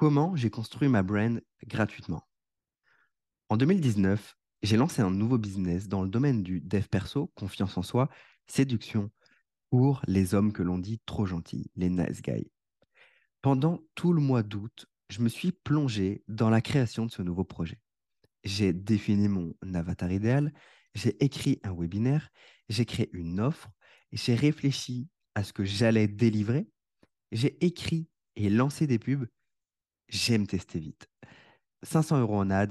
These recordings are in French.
comment j'ai construit ma brand gratuitement. En 2019, j'ai lancé un nouveau business dans le domaine du dev perso, confiance en soi, séduction pour les hommes que l'on dit trop gentils, les nice guys. Pendant tout le mois d'août, je me suis plongé dans la création de ce nouveau projet. J'ai défini mon avatar idéal, j'ai écrit un webinaire, j'ai créé une offre, j'ai réfléchi à ce que j'allais délivrer, j'ai écrit et lancé des pubs, j'aime tester vite. 500 euros en ads,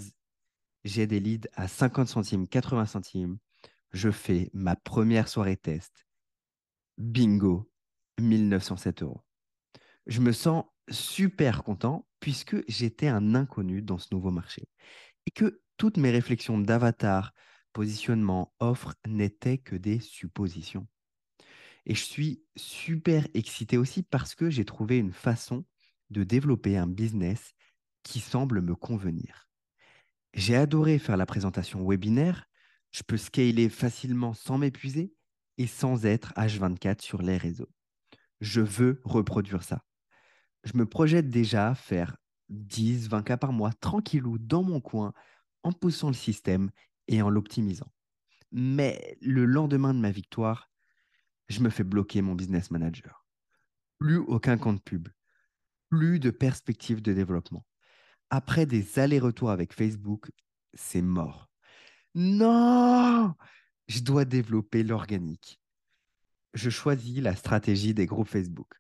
j'ai des leads à 50 centimes, 80 centimes, je fais ma première soirée test. Bingo, 1907 euros. Je me sens super content puisque j'étais un inconnu dans ce nouveau marché et que toutes mes réflexions d'avatar, positionnement, offre n'étaient que des suppositions. Et je suis super excité aussi parce que j'ai trouvé une façon de développer un business qui semble me convenir. J'ai adoré faire la présentation webinaire, je peux scaler facilement sans m'épuiser et sans être H24 sur les réseaux. Je veux reproduire ça. Je me projette déjà à faire 10, 20 cas par mois tranquillou dans mon coin en poussant le système et en l'optimisant. Mais le lendemain de ma victoire, je me fais bloquer mon business manager. Plus aucun compte pub, plus de perspective de développement. Après des allers-retours avec Facebook, c'est mort. Non, je dois développer l'organique. Je choisis la stratégie des groupes Facebook.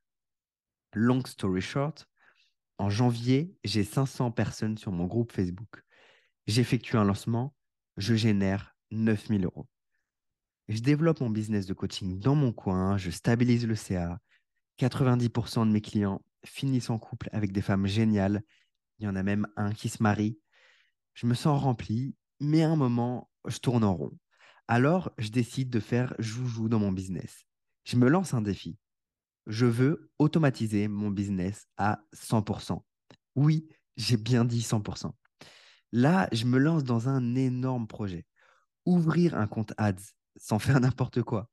Long story short, en janvier, j'ai 500 personnes sur mon groupe Facebook. J'effectue un lancement, je génère 9000 euros. Je développe mon business de coaching dans mon coin, je stabilise le CA. 90% de mes clients finissent en couple avec des femmes géniales. Il y en a même un qui se marie. Je me sens rempli, mais à un moment, je tourne en rond. Alors, je décide de faire joujou dans mon business. Je me lance un défi. Je veux automatiser mon business à 100%. Oui, j'ai bien dit 100%. Là, je me lance dans un énorme projet. Ouvrir un compte ads sans faire n'importe quoi.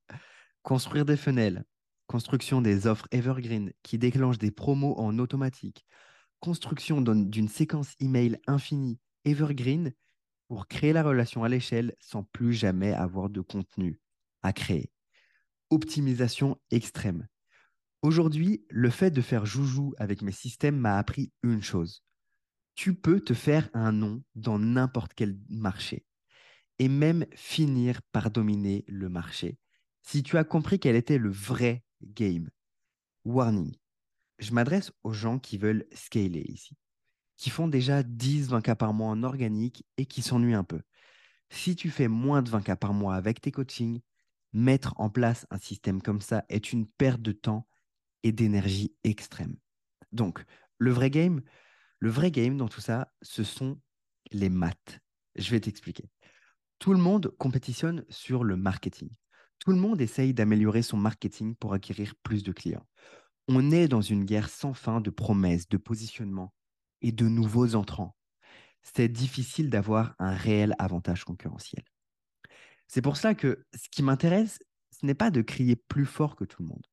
Construire des fenêtres, construction des offres evergreen qui déclenchent des promos en automatique, construction d'une séquence email infinie evergreen pour créer la relation à l'échelle sans plus jamais avoir de contenu à créer. Optimisation extrême. Aujourd'hui, le fait de faire joujou avec mes systèmes m'a appris une chose. Tu peux te faire un nom dans n'importe quel marché et même finir par dominer le marché. Si tu as compris quel était le vrai game, warning, je m'adresse aux gens qui veulent scaler ici, qui font déjà 10-20 cas par mois en organique et qui s'ennuient un peu. Si tu fais moins de 20 cas par mois avec tes coachings, mettre en place un système comme ça est une perte de temps et d'énergie extrême. Donc, le vrai game, le vrai game dans tout ça, ce sont les maths. Je vais t'expliquer. Tout le monde compétitionne sur le marketing. Tout le monde essaye d'améliorer son marketing pour acquérir plus de clients. On est dans une guerre sans fin de promesses, de positionnement et de nouveaux entrants. C'est difficile d'avoir un réel avantage concurrentiel. C'est pour cela que ce qui m'intéresse, ce n'est pas de crier plus fort que tout le monde.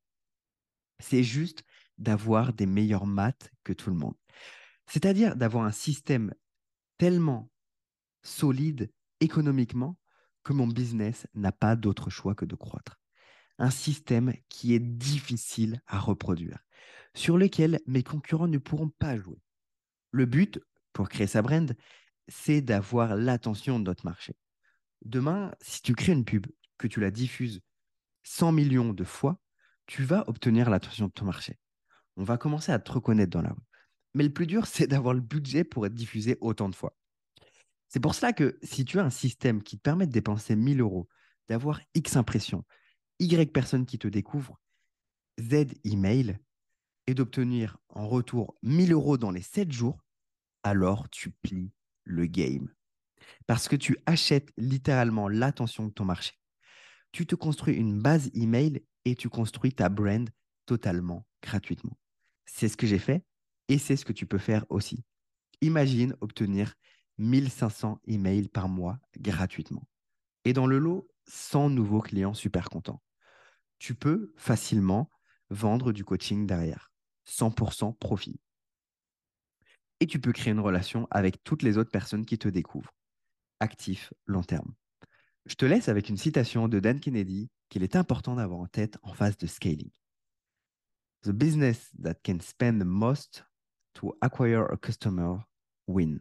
C'est juste d'avoir des meilleurs maths que tout le monde. C'est-à-dire d'avoir un système tellement solide économiquement que mon business n'a pas d'autre choix que de croître. Un système qui est difficile à reproduire, sur lequel mes concurrents ne pourront pas jouer. Le but, pour créer sa brand, c'est d'avoir l'attention de notre marché. Demain, si tu crées une pub, que tu la diffuses 100 millions de fois, tu vas obtenir l'attention de ton marché. On va commencer à te reconnaître dans la rue. Mais le plus dur, c'est d'avoir le budget pour être diffusé autant de fois. C'est pour cela que si tu as un système qui te permet de dépenser 1000 euros, d'avoir X impressions, Y personnes qui te découvrent, Z email, et d'obtenir en retour 1000 euros dans les 7 jours, alors tu plies le game. Parce que tu achètes littéralement l'attention de ton marché. Tu te construis une base email et tu construis ta brand totalement gratuitement. C'est ce que j'ai fait et c'est ce que tu peux faire aussi. Imagine obtenir 1500 emails par mois gratuitement. Et dans le lot, 100 nouveaux clients super contents. Tu peux facilement vendre du coaching derrière. 100% profit. et tu peux créer une relation avec toutes les autres personnes qui te découvrent. Actif long terme. Je te laisse avec une citation de Dan Kennedy qu'il est important d'avoir en tête en phase de scaling. The business that can spend the most to acquire a customer win.